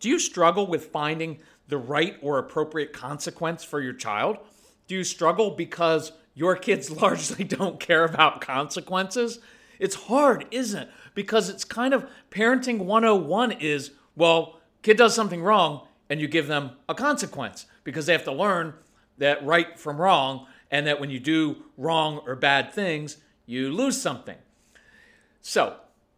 Do you struggle with finding the right or appropriate consequence for your child? Do you struggle because your kids largely don't care about consequences? It's hard, isn't it? Because it's kind of parenting 101 is, well, kid does something wrong and you give them a consequence because they have to learn that right from wrong and that when you do wrong or bad things, you lose something. So,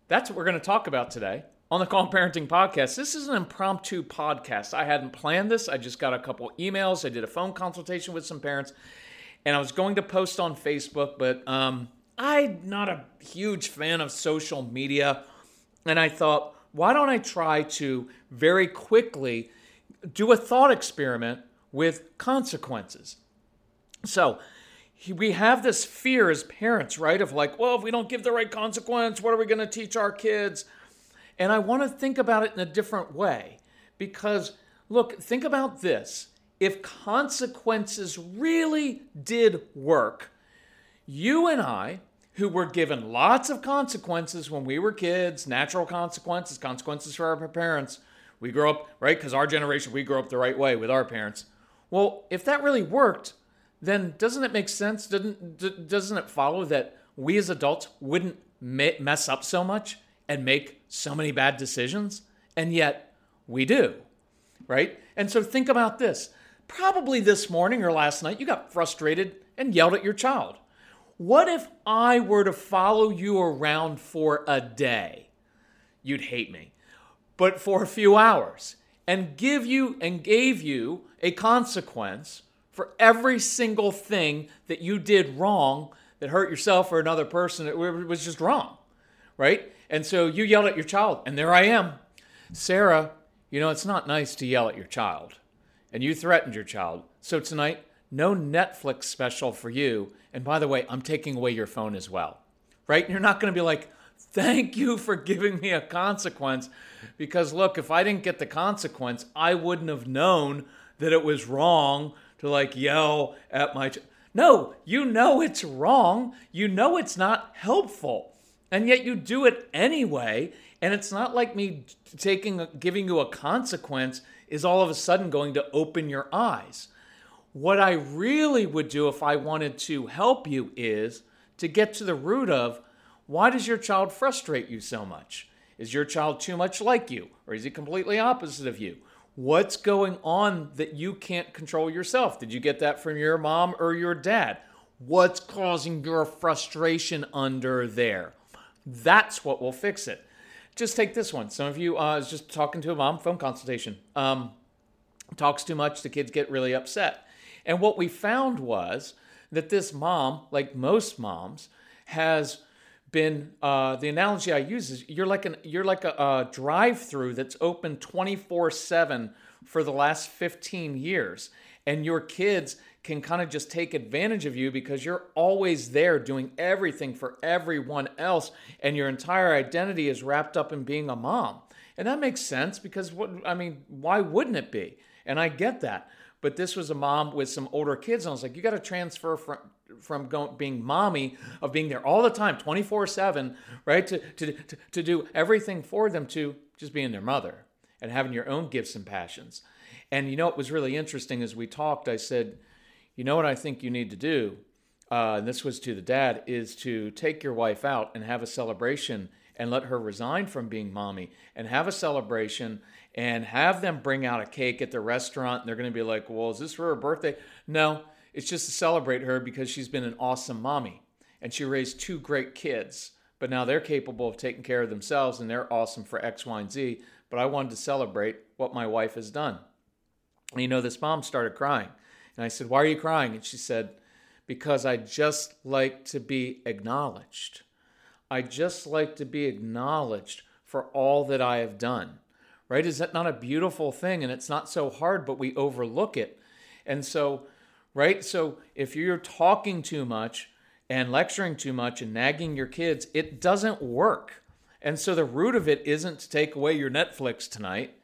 that's what we're going to talk about today on the Calm Parenting Podcast. This is an impromptu podcast. I hadn't planned this. I just got a couple emails. I did a phone consultation with some parents, and I was going to post on Facebook, but um, I'm not a huge fan of social media. And I thought, why don't I try to very quickly do a thought experiment with consequences? So, we have this fear as parents, right? Of like, well, if we don't give the right consequence, what are we going to teach our kids? And I want to think about it in a different way because, look, think about this. If consequences really did work, you and I, who were given lots of consequences when we were kids, natural consequences, consequences for our parents, we grow up, right? Because our generation, we grew up the right way with our parents. Well, if that really worked, then doesn't it make sense? Doesn't, doesn't it follow that we as adults wouldn't mess up so much? And make so many bad decisions, and yet we do, right? And so think about this. Probably this morning or last night, you got frustrated and yelled at your child. What if I were to follow you around for a day? You'd hate me. But for a few hours and give you and gave you a consequence for every single thing that you did wrong that hurt yourself or another person, it was just wrong, right? And so you yelled at your child, and there I am. Sarah, you know, it's not nice to yell at your child. And you threatened your child. So tonight, no Netflix special for you. And by the way, I'm taking away your phone as well. Right? You're not going to be like, thank you for giving me a consequence. Because look, if I didn't get the consequence, I wouldn't have known that it was wrong to like yell at my. Ch- no, you know it's wrong. You know it's not helpful and yet you do it anyway. And it's not like me taking giving you a consequence is all of a sudden going to open your eyes. What I really would do if I wanted to help you is to get to the root of why does your child frustrate you so much? Is your child too much like you or is he completely opposite of you? What's going on that you can't control yourself? Did you get that from your mom or your dad? What's causing your frustration under there? That's what will fix it. Just take this one. Some of you, uh, I was just talking to a mom, phone consultation. Um, talks too much, the kids get really upset. And what we found was that this mom, like most moms, has been uh, the analogy I use is you're like an you're like a, a drive-through that's open 24/7 for the last 15 years, and your kids can kind of just take advantage of you because you're always there doing everything for everyone else and your entire identity is wrapped up in being a mom. And that makes sense because what I mean, why wouldn't it be? And I get that. But this was a mom with some older kids and I was like, you got to transfer from from going, being mommy of being there all the time 24/7, right? To, to to to do everything for them to just being their mother and having your own gifts and passions. And you know it was really interesting as we talked, I said, you know what I think you need to do? Uh, and this was to the dad, is to take your wife out and have a celebration and let her resign from being mommy and have a celebration and have them bring out a cake at the restaurant. And they're going to be like, well, is this for her birthday? No, it's just to celebrate her because she's been an awesome mommy and she raised two great kids. But now they're capable of taking care of themselves and they're awesome for X, Y, and Z. But I wanted to celebrate what my wife has done. And you know, this mom started crying. And I said, Why are you crying? And she said, Because I just like to be acknowledged. I just like to be acknowledged for all that I have done, right? Is that not a beautiful thing? And it's not so hard, but we overlook it. And so, right? So if you're talking too much and lecturing too much and nagging your kids, it doesn't work. And so the root of it isn't to take away your Netflix tonight.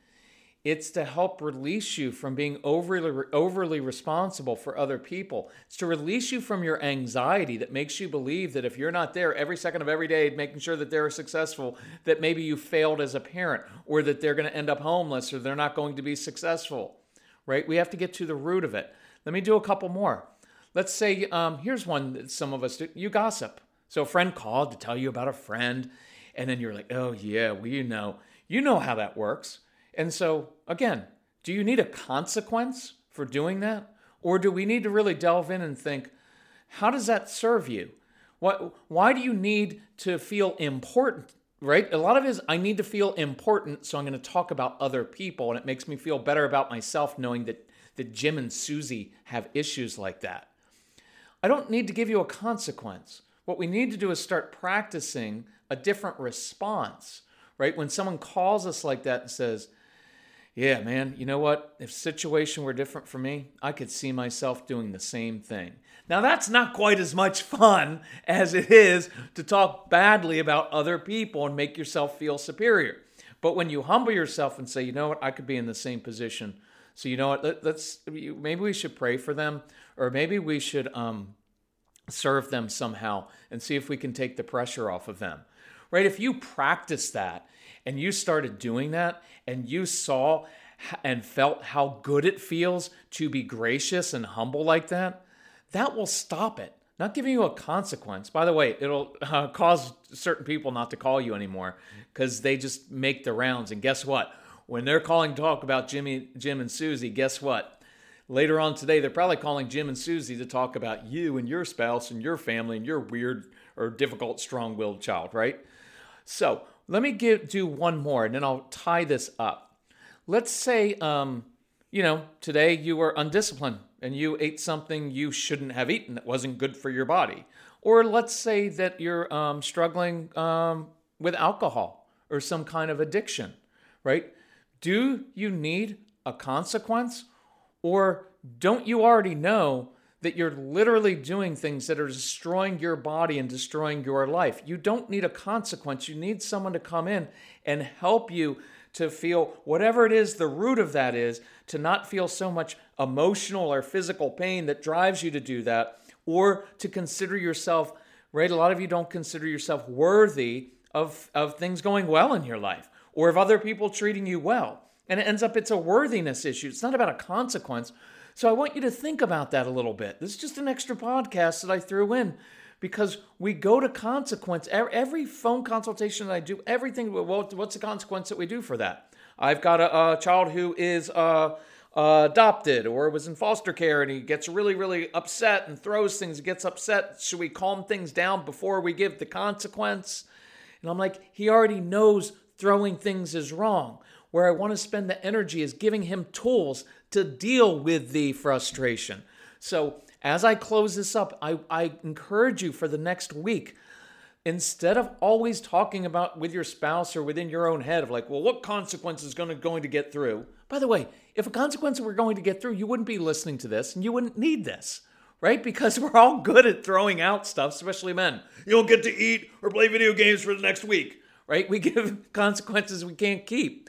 It's to help release you from being overly, overly responsible for other people. It's to release you from your anxiety that makes you believe that if you're not there every second of every day making sure that they're successful, that maybe you failed as a parent or that they're going to end up homeless or they're not going to be successful, right? We have to get to the root of it. Let me do a couple more. Let's say, um, here's one that some of us do you gossip. So a friend called to tell you about a friend, and then you're like, oh, yeah, well, you know, you know how that works and so, again, do you need a consequence for doing that? Or do we need to really delve in and think, how does that serve you? What, why do you need to feel important? Right? A lot of it is I need to feel important, so I'm going to talk about other people, and it makes me feel better about myself knowing that, that Jim and Susie have issues like that. I don't need to give you a consequence. What we need to do is start practicing a different response, right? When someone calls us like that and says, yeah, man, you know what? If situation were different for me, I could see myself doing the same thing. Now, that's not quite as much fun as it is to talk badly about other people and make yourself feel superior. But when you humble yourself and say, you know what, I could be in the same position. So, you know what, Let, us maybe we should pray for them, or maybe we should um, serve them somehow and see if we can take the pressure off of them. Right? If you practice that and you started doing that and you saw and felt how good it feels to be gracious and humble like that, that will stop it. Not giving you a consequence. By the way, it'll uh, cause certain people not to call you anymore because they just make the rounds. And guess what? When they're calling talk about Jimmy, Jim and Susie, guess what? Later on today, they're probably calling Jim and Susie to talk about you and your spouse and your family and your weird or difficult, strong willed child, right? So let me give, do one more and then I'll tie this up. Let's say, um, you know, today you were undisciplined and you ate something you shouldn't have eaten that wasn't good for your body. Or let's say that you're um, struggling um, with alcohol or some kind of addiction, right? Do you need a consequence? Or don't you already know that you're literally doing things that are destroying your body and destroying your life. You don't need a consequence. You need someone to come in and help you to feel whatever it is the root of that is, to not feel so much emotional or physical pain that drives you to do that, or to consider yourself, right? A lot of you don't consider yourself worthy of, of things going well in your life or of other people treating you well. And it ends up it's a worthiness issue. It's not about a consequence. So I want you to think about that a little bit. This is just an extra podcast that I threw in because we go to consequence. Every phone consultation that I do, everything, what's the consequence that we do for that? I've got a, a child who is uh, uh, adopted or was in foster care and he gets really, really upset and throws things, gets upset. Should we calm things down before we give the consequence? And I'm like, he already knows throwing things is wrong. Where I want to spend the energy is giving him tools to deal with the frustration. So, as I close this up, I, I encourage you for the next week, instead of always talking about with your spouse or within your own head of like, well, what consequence is going to, going to get through? By the way, if a consequence were going to get through, you wouldn't be listening to this and you wouldn't need this, right? Because we're all good at throwing out stuff, especially men. You don't get to eat or play video games for the next week, right? We give consequences we can't keep.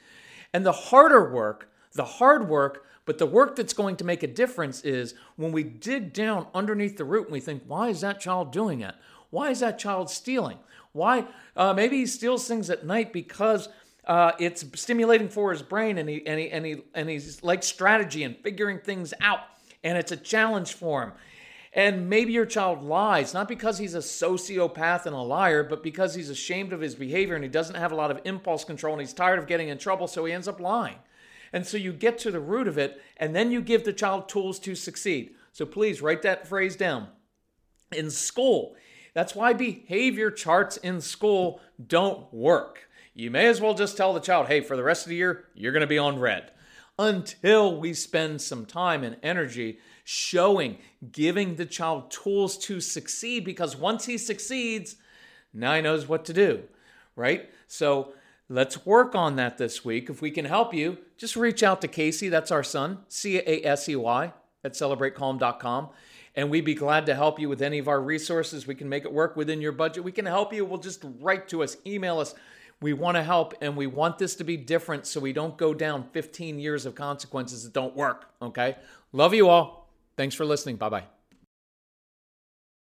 And the harder work, the hard work but the work that's going to make a difference is when we dig down underneath the root and we think, why is that child doing it? Why is that child stealing? Why? Uh, maybe he steals things at night because uh, it's stimulating for his brain and he, and, he, and, he, and he's like strategy and figuring things out. And it's a challenge for him. And maybe your child lies, not because he's a sociopath and a liar, but because he's ashamed of his behavior and he doesn't have a lot of impulse control and he's tired of getting in trouble, so he ends up lying. And so you get to the root of it, and then you give the child tools to succeed. So please write that phrase down. In school, that's why behavior charts in school don't work. You may as well just tell the child, hey, for the rest of the year, you're going to be on red. Until we spend some time and energy showing, giving the child tools to succeed, because once he succeeds, now he knows what to do, right? So Let's work on that this week. If we can help you, just reach out to Casey, that's our son, C A S E Y, at celebratecalm.com. And we'd be glad to help you with any of our resources. We can make it work within your budget. We can help you. We'll just write to us, email us. We want to help and we want this to be different so we don't go down 15 years of consequences that don't work. Okay. Love you all. Thanks for listening. Bye bye.